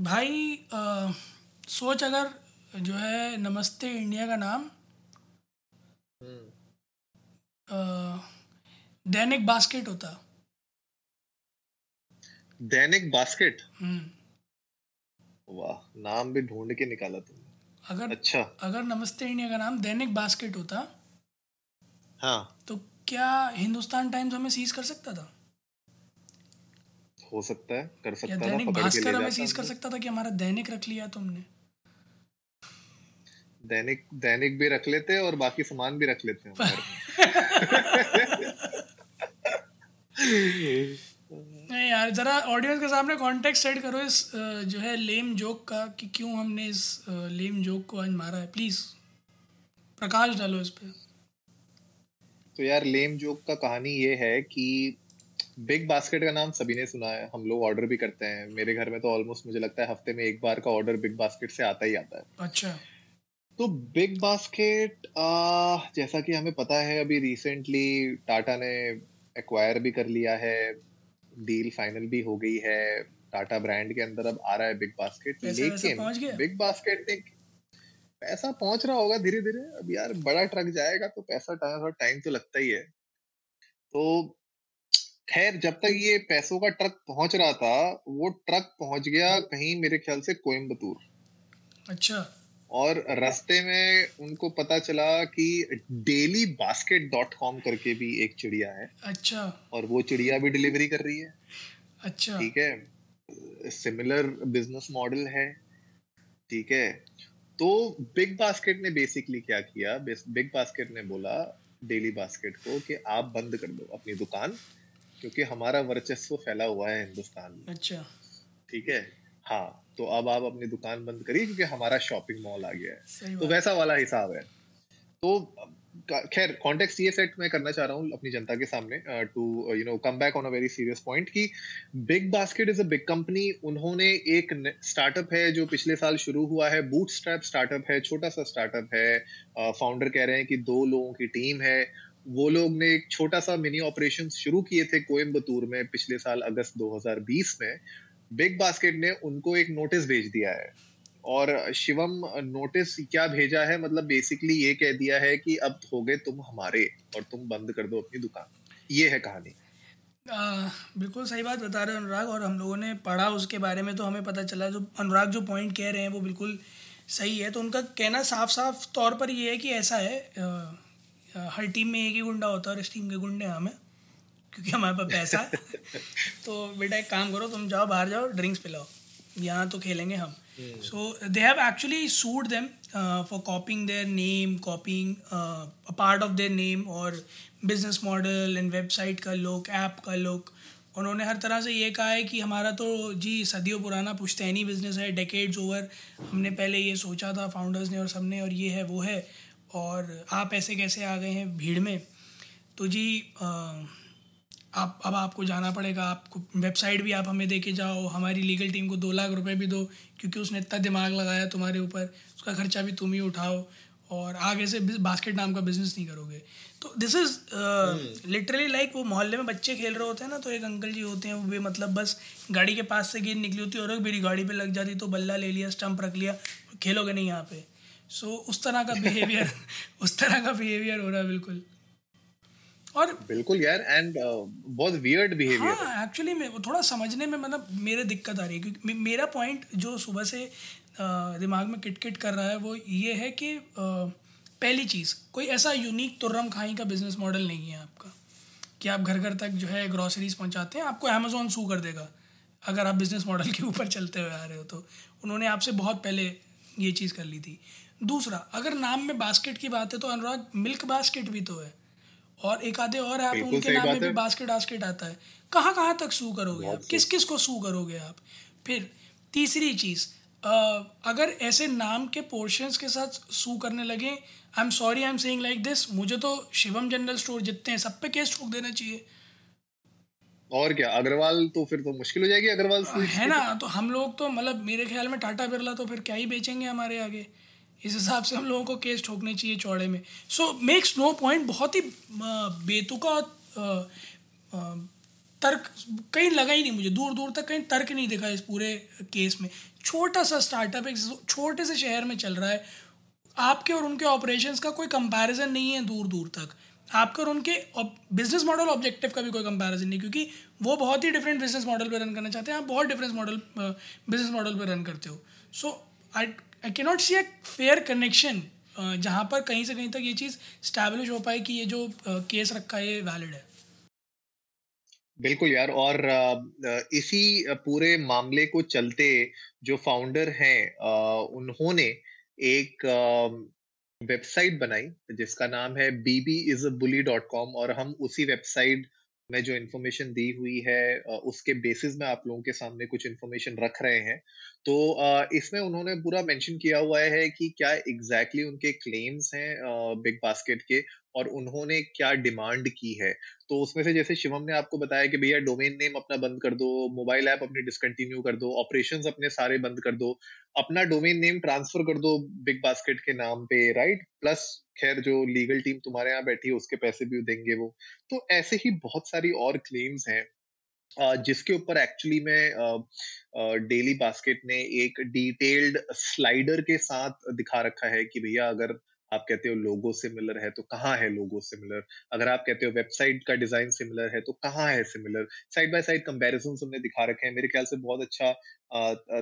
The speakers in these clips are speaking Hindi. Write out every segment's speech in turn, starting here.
भाई अ, सोच अगर जो है नमस्ते इंडिया का नाम। दैनिक बास्केट होता। दैनिक बास्केट? हम्म, वाह नाम भी ढूंढ के निकाला तुमने। अगर अच्छा। अगर नमस्ते इंडिया का नाम दैनिक बास्केट होता हाँ। तो क्या हिंदुस्तान टाइम्स हमें सीज कर सकता था? हो सकता है कर सकता था दैनिक पकड़ के भास्कर हमें सीज कर सकता था कि हमारा दैनिक रख लिया तुमने। दैनिक दैनिक भी रख लेते हैं और बाकी सामान भी रख लेते हैं। नहीं यार जरा ऑडियंस के सामने कॉन्टेक्स्ट सेट करो इस जो है लेम जोक का कि क्यों हमने इस लेम जोक को आज मारा है। प्लीज़ प्रकाश डालो इस पे। तो यार लेम जोक का कहानी ये है कि बिग बास्केट का नाम सभी ने सुना है। हम लोग ऑर्डर भी करते हैं। मेरे घर में तो ऑलमोस्ट मुझे लगता है हफ़्ते में एक बार का ऑर्डर बिग बास्केट से आता ही आता है। अच्छा। तो बिग बास्केट जैसा कि हमें पता है अभी रिसेंटली टाटा ने एक्वायर भी कर लिया है। डील फाइनल भी हो गई है। टाटा ब्रांड के अंदर अब आ रहा है बिग बास्केट? लेकिन बिग बास्केट ने पैसा पहुँच रहा होगा धीरे धीरे अब यार बड़ा ट्रक जाएगा तो पैसा टाइम तो लगता ही है। तो खैर जब तक ये पैसों का ट्रक पहुँच रहा था वो ट्रक पहुँच गया कहीं मेरे ख्याल से कोयम्बतूर अच्छा। और रास्ते में उनको पता चला कि डेली बास्केट डॉट कॉम करके भी एक चिड़िया है। अच्छा। और वो चिड़िया भी डिलीवरी कर रही है। अच्छा। ठीक है। सिमिलर बिज़नेस मॉडल है। ठीक है। तो बिग बास्केट ने बेसिकली क्या किया? बिग बास्केट ने बोला डेली बास्केट को कि आप बंद कर दो अपनी दुकान। क्योंकि हमारा वर्चस्व फैला हुआ है हिंदुस्तान में। अच्छा। ठीक है? हाँ तो अब आप अपनी दुकान बंद करिए क्योंकि हमारा शॉपिंग मॉल आ गया है। तो वैसा वाला हिसाब है। तो खैर कॉन्टेक्स्ट ये सेट मैं करना चाह रहा हूँ अपनी जनता के सामने to you know come back on a very serious point कि Big Basket is a big company उन्होंने एक स्टार्टअप है जो पिछले साल शुरू हुआ है। बूट स्ट्रैप स्टार्टअप है छोटा सा स्टार्टअप है। फाउंडर कह रहे हैं कि दो लोगों की टीम है। वो लोग ने एक छोटा सा मिनी ऑपरेशन शुरू किए थे कोयम्बतूर में पिछले साल अगस्त 2020 में। बिग बास्केट ने उनको एक नोटिस भेज दिया है। और शिवम नोटिस क्या भेजा है? मतलब बेसिकली ये कह दिया है कि अब हो गए तुम हमारे और तुम बंद कर दो अपनी दुकान। ये है कहानी। आ, बिल्कुल सही बात बता रहे अनुराग और हम लोगों ने पढ़ा उसके बारे में तो हमें पता चला। जो अनुराग जो पॉइंट कह रहे हैं वो बिल्कुल सही है। तो उनका कहना साफ़ साफ़ तौर पर ये है कि ऐसा है आ, हर टीम में एक ही गुंडा होता है और इस टीम के गुंडे हम हैं क्योंकि हमारे पास पैसा है। तो बेटा एक काम करो तुम जाओ बाहर जाओ ड्रिंक्स पिलाओ। यहाँ तो खेलेंगे हम। So they have actually sued them for copying their name copying a part of their name और बिज़नेस मॉडल एंड वेबसाइट का लुक ऐप का लुक उन्होंने हर तरह से ये कहा है कि हमारा तो जी सदियों पुराना पुश्तैनी बिज़नेस है डेकेड्स ओवर हमने पहले ये सोचा था फाउंडर्स ने और सबने और ये है वो है। और आप ऐसे कैसे आ गए हैं भीड़ में? तो जी अ, आप अब आपको जाना पड़ेगा। आपको वेबसाइट भी आप हमें दे के जाओ। हमारी लीगल टीम को दो लाख रुपए भी दो क्योंकि उसने इतना दिमाग लगाया तुम्हारे ऊपर। उसका खर्चा भी तुम ही उठाओ। और आगे से बास्केट नाम का बिज़नेस नहीं करोगे। तो दिस इज़ लिटरली लाइक वो मोहल्ले में बच्चे खेल रहे होते हैं ना तो एक अंकल जी होते हैं वो भी मतलब बस गाड़ी के पास से गेंद निकली होती है और मेरी गाड़ी पे लग जाती तो बल्ला ले लिया स्टंप रख लिया खेलोगे नहीं यहाँ पे। सो so, उस तरह का बिहेवियर उस तरह का बिहेवियर हो रहा है बिल्कुल। और बिल्कुल यार एंड बहुत वियर्ड बिहेवियर हाँ। एक्चुअली मैं वो थोड़ा समझने में मतलब मेरे दिक्कत आ रही है क्योंकि मेरा पॉइंट जो सुबह से अ, दिमाग में किट किट कर रहा है वो ये है कि अ, पहली चीज़ कोई ऐसा यूनिक तुर्रम खाई का बिज़नेस मॉडल नहीं है आपका कि आप घर घर तक जो है ग्रॉसरीज पहुंचाते हैं आपको अमेजोन सू कर देगा अगर आप बिज़नेस मॉडल के ऊपर चलते हुए आ रहे हो तो। उन्होंने आपसे बहुत पहले ये चीज़ कर ली थी। दूसरा अगर नाम में बास्केट की बात है तो अनुराग मिल्क बास्केट भी तो है। और एक आधे और ऐप उनके नाम में भी बास्केट बास्केट आता है। कहाँ कहाँ तक सू करोगे आप? किस किस को सू करोगे आप? फिर तीसरी चीज़ अगर ऐसे नाम के पोर्शंस के साथ सू करने लगे I'm sorry I'm saying like this मुझे तो शिवम जनरल स्टोर जितने हैं सब पे केस ठोक देना चाहिए। और क्या? अग्रवाल तो फिर तो मुश्किल हो जाएगी अग्रवाल है ना? तो हम लोग तो मतलब मेरे ख्याल में टाटा बिरला तो फिर क्या ही बेचेंगे हमारे आगे। इस हिसाब से हम लोगों को केस ठोकने चाहिए चौड़े में। सो मेक्स नो पॉइंट बहुत ही बेतुका तर्क, कहीं लगा ही नहीं मुझे। दूर दूर तक कहीं तर्क नहीं दिखा इस पूरे केस में। छोटा सा स्टार्टअप एक छोटे से शहर में चल रहा है। आपके और उनके ऑपरेशंस का कोई कंपैरिजन नहीं है दूर दूर तक। आपके और उनके बिज़नेस मॉडल ऑब्जेक्टिव का भी कोई कंपैरिजन नहीं, क्योंकि वो बहुत ही डिफरेंट बिज़नेस मॉडल पर रन करना चाहते हैं। आप बहुत डिफरेंट मॉडल बिज़नेस मॉडल पर रन करते हो। सो आई आई के not see a fair connection जहाँ पर कहीं से कहीं तक ये चीज़ स्टैब्लिश हो पाए कि ये जो केस रखा है वैलिड है। बिल्कुल यार, और इसी पूरे मामले को चलते जो फाउंडर हैं उन्होंने एक वेबसाइट बनाई, जिसका नाम है BB is bully dot com और हम उसी वेबसाइट में जो इन्फॉर्मेशन दी हुई है उसके बेसिस में आप लोगों के सामने कुछ इन्फॉर्मेशन रख रहे हैं तो इसमें उन्होंने पूरा मेंशन किया हुआ है कि क्या एग्जैक्टली exactly उनके क्लेम्स हैं बिग बास्केट के और उन्होंने क्या डिमांड की है? तो उसमें से जैसे शिवम ने आपको बताया कि भैया डोमेन नेम अपना बंद कर दो, मोबाइल ऐप अपने डिसकंटिन्यू कर दो ऑपरेशंस अपने सारे बंद कर दो, अपना डोमेन नेम ट्रांसफ़र कर दो बिग बास्केट के नाम पे राइट प्लस खैर, जो लीगल टीम तुम्हारे यहाँ बैठी है, उसके पैसे भी देंगे वो। तो ऐसे ही बहुत सारी और क्लेम्स हैं जिसके ऊपर एक्चुअली में डेली बास्केट ने एक डिटेल्ड स्लाइडर के साथ दिखा रखा है कि भैया अगर आप कहते हो लोगो सिमिलर है तो कहाँ है लोगो सिमिलर? अगर आप कहते हो वेबसाइट का डिज़ाइन सिमिलर है तो कहाँ है similar? Side by side comparison हमने दिखा रखे हैं। मेरे ख्याल से बहुत अच्छा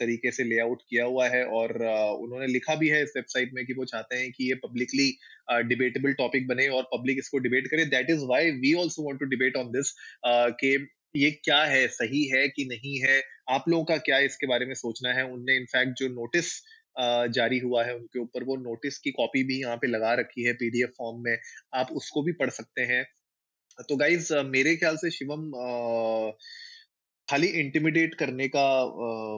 तरीके से लेआउट किया हुआ है और उन्होंने लिखा भी है इस वेबसाइट में कि वो चाहते हैं कि ये पब्लिकली डिबेटेबल टॉपिक बने और पब्लिक इसको डिबेट करे। That is why we also want to debate on this के ये क्या है, सही है कि नहीं है? आप लोगों का क्या इसके बारे में सोचना है? उनने इनफैक्ट जो नोटिस जारी हुआ है उनके ऊपर। वो नोटिस की कॉपी भी यहाँ पे लगा रखी है पीडीएफ फॉर्म में। आप उसको भी पढ़ सकते हैं। तो गाइज़ मेरे ख्याल से शिवम खाली इंटिमिडेट करने का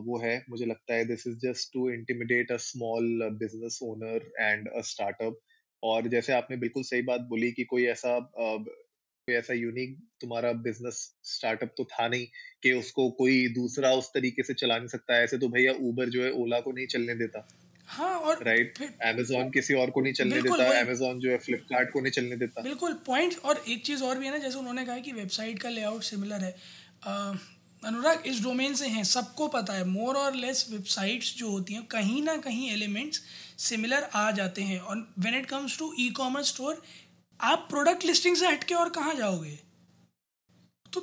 वो है, मुझे लगता है। This is just to intimidate a small business owner and a startup और जैसे आपने बिल्कुल सही बात बोली कि कोई ऐसा कोई ऐसा यूनिक तुम्हारा बिज़नेस स्टार्टअप तो था नहीं कि उसको कोई दूसरा उस तरीके से चला नहीं सकता। ऐसे तो भैया उबर जो है ओला को नहीं चलने देता। हाँ और राइट अमेजोन किसी और को नहीं चलने देता अमेजोन जो है फ्लिपकार्ट को नहीं चलने देता। बिल्कुल पॉइंट और एक चीज़ और भी है ना जैसे उन्होंने कहा कि वेबसाइट का लेआउट सिमिलर है। अनुराग इस डोमेन से हैं सबको पता है मोर और लेस वेबसाइट्स जो होती हैं कहीं ना कहीं एलिमेंट्स सिमिलर आ जाते हैं। और when it comes to e commerce store आप प्रोडक्ट लिस्टिंग से हटके और कहाँ जाओगे? तो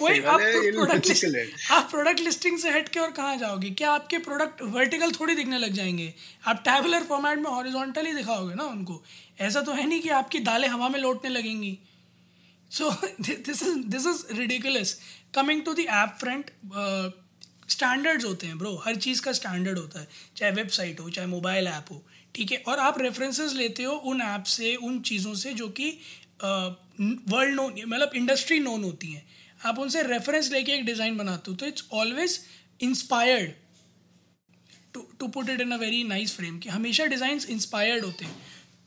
वही आप प्रोडक्ट आप प्रोडक्ट लिस्टिंग से हट के और कहाँ जाओगे? क्या आपके प्रोडक्ट वर्टिकल थोड़ी दिखने लग जाएँगे? आप टैबुलर फॉर्मेट में हॉरिजॉन्टल ही दिखाओगे ना उनको? ऐसा तो है नहीं कि आपकी दालें हवा में लौटने लगेंगी। So this is this is ridiculous coming to the app front standards होते हैं ब्रो हर चीज़ का स्टैंडर्ड होता है चाहे वेबसाइट हो चाहे मोबाइल ऐप हो। ठीक है? और आप रेफरेंसेस लेते हो उन ऐप से, उन चीज़ों से जो कि वर्ल्ड नोन मतलब इंडस्ट्री नोन होती हैं। आप उनसे रेफरेंस लेके एक डिज़ाइन बनाते हो तो it's always inspired to put it in a very nice frame कि हमेशा डिज़ाइन इंस्पायर्ड होते हैं।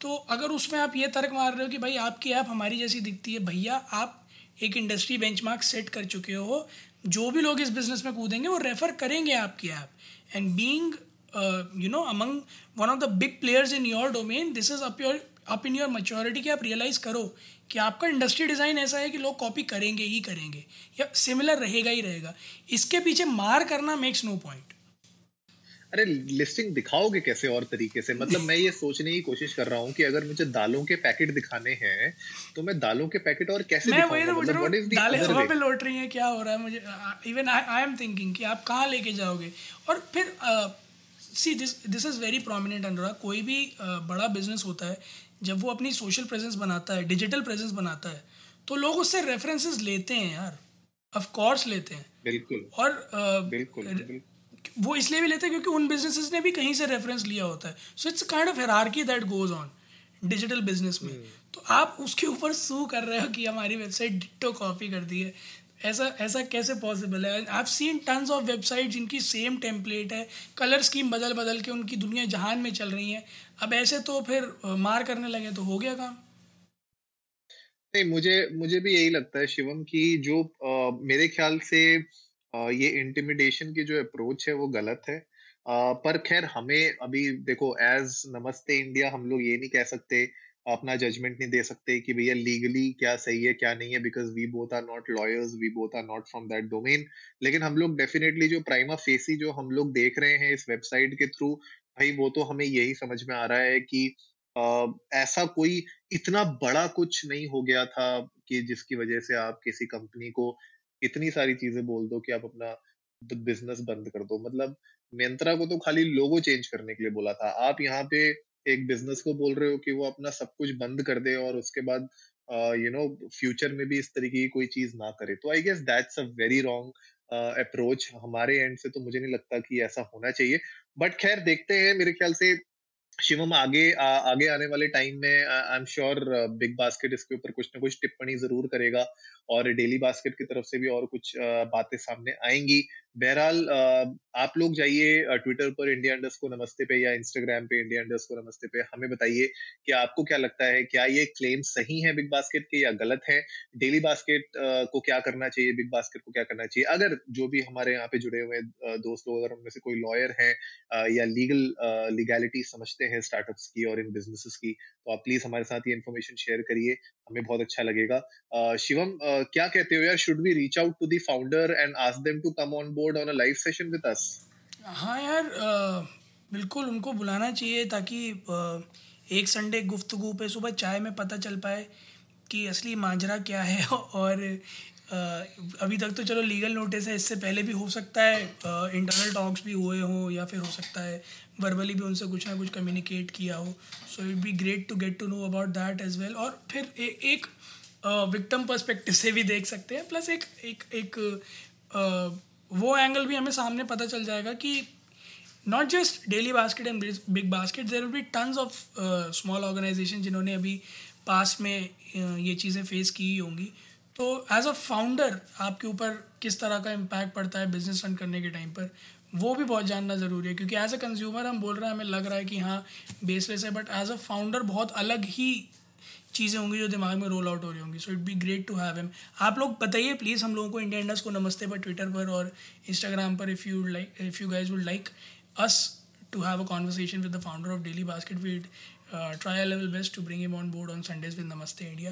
तो अगर उसमें आप ये तर्क मार रहे हो कि भाई आपकी ऐप हमारी जैसी दिखती है, भैया आप एक इंडस्ट्री बेंचमार्क सेट कर चुके हो, जो भी लोग इस बिज़नेस में कूदेंगे वो रेफ़र करेंगे आपकी app and being you know among one of the big players in your domain this is up your up in your maturity कि आप रियलाइज़ करो कि आपका इंडस्ट्री डिज़ाइन ऐसा है कि लोग कॉपी करेंगे ही करेंगे। या सिमिलर रहेगा ही रहेगा। इसके पीछे मार करना मेक्स नो पॉइंट अरे लिस्टिंग दिखाओगे कैसे और तरीके से? मतलब मैं ये सोचने की कोशिश कर रहा हूँ कि अगर मुझे दालों के पैकेट दिखाने हैं तो मैं दालों के पैकेट और कैसे मैं वही तो हूँ दालें हवा पे लौट रही हैं क्या हो रहा है मुझे? इवन आई एम थिंकिंग कि आप कहाँ लेके जाओगे? और फिर see this this is very prominent Anurag कोई भी बड़ा बिज़नेस होता है जब वो अपनी सोशल प्रेजेंस बनाता है डिजिटल प्रेजेंस बनाता है तो लोग उससे रेफरेंसेस लेते हैं यार। ऑफ़ कोर्स लेते हैं। बिल्कुल। और uh, बिल्कुल, बिल्कुल. वो इसलिए भी लेते हैं क्योंकि उन बिजनेसेस ने भी कहीं से रेफरेंस लिया होता है। So it's kind of hierarchy that goes on digital business में। Hmm. तो आप उसके ऊपर सू कर रहे हो कि हमारी वेबसाइट डिट्टो कॉपी कर दी है। ऐसा ऐसा कैसे पॉसिबल है? I have seen tons of website जिनकी सेम टेम्पलेट है कलर स्कीम बदल बदल के उनकी दुनिया जहान में चल रही है। अब ऐसे तो फिर मार करने लगे तो हो गया काम। नहीं मुझे मुझे भी यही लगता है शिवम की जो आ, मेरे ख्याल से आ, ये इंटिमिडेशन की जो अप्रोच है वो गलत है। आ, पर खैर हमें अभी देखो एज नमस्ते इंडिया हम लोग ये नहीं कह सकते अपना जजमेंट नहीं दे सकते कि भैया लीगली क्या सही है क्या नहीं है because we both are not lawyers we both are not from that domain लेकिन हम लोग डेफिनेटली जो प्राइमा फेसी जो हम लोग देख रहे हैं इस वेबसाइट के थ्रू भाई वो तो हमें यही समझ में आ रहा है कि आ, ऐसा कोई इतना बड़ा कुछ नहीं हो गया था कि जिसकी वजह से आप किसी कंपनी को इतनी सारी चीज़ें बोल दो कि आप अपना बिज़नेस बंद कर दो। मतलब मियंत्रा को तो खाली लोगो चेंज करने के लिए बोला था। आप यहाँ पे एक बिज़नेस को बोल रहे हो कि वो अपना सब कुछ बंद कर दे और उसके बाद यू नो फ्यूचर में भी इस तरीके की कोई चीज़ ना करे। तो I guess that's a very wrong approach हमारे एंड से तो मुझे नहीं लगता कि ऐसा होना चाहिए। बट खैर देखते हैं मेरे ख्याल से शिवम आगे आ, आगे आने वाले टाइम में I am sure Big Basket इसके ऊपर कुछ ना कुछ टिप्पणी ज़रूर करेगा। और डेली बास्केट की तरफ़ से भी और कुछ बातें सामने आएँगी। बहरहाल आप लोग जाइए ट्विटर पर इंडिया इंडस्ट को नमस्ते पे या इंस्टाग्राम पे इंडिया इंडस्ट को नमस्ते पे, हमें बताइए कि आपको क्या लगता है, क्या ये क्लेम सही है बिग बास्केट के या गलत है? डेली बास्केट को क्या करना चाहिए? बिग बास्केट को क्या करना चाहिए? अगर जो भी हमारे यहाँ पे जुड़े हुए दोस्त लोग, अगर उनमें से कोई लॉयर है या लीगल लीगैलिटी समझते हैं स्टार्टअप्स की और इन बिजनेसेस की तो आप प्लीज़ हमारे साथ ये इन्फॉर्मेशन शेयर करिए, हमें बहुत अच्छा लगेगा। शिवम क्या कहते हो यार should we reach out to the founder and ask them to come on board on a live session with us हाँ यार बिल्कुल उनको बुलाना चाहिए ताकि एक संडे गुफ्तगु पे सुबह चाय में पता चल पाए कि असली माजरा क्या है और अभी तक तो चलो लीगल नोटिस है इससे पहले भी हो सकता है इंटरनल टॉक्स भी हुए हों या फिर हो सकता है वर्बली भी उनसे कुछ ना कुछ कम्युनिकेट किया हो। So it be great to get to know about that as well और फिर ए, एक विक्टम पर्सपेक्टिव से भी देख सकते हैं प्लस एक एक एक uh, वो एंगल भी हमें सामने पता चल जाएगा कि not just Daily Basket and Big Basket there be tons of small organisation जिन्होंने अभी पास में ये चीज़ें फेस की होंगी। तो एज अ फाउंडर आपके ऊपर किस तरह का इम्पैक्ट पड़ता है बिज़नेस रन करने के टाइम पर, वो भी बहुत जानना ज़रूरी है। क्योंकि एज अ कंज्यूमर हम बोल रहे हैं, हमें लग रहा है कि हाँ बेसलेस है बट एज अ फाउंडर बहुत अलग ही चीज़ें होंगी जो दिमाग में रोल आउट हो रही होंगी। So it be great to have him आप लोग बताइए प्लीज़ हम लोगों को इंडिया इंडस को नमस्ते पर ट्विटर पर और इंस्टाग्राम पर if you like if you guys would like us to have a conversation with the founder of Daily Basket we'd try level best to bring him on board on Sundays with नमस्ते इंडिया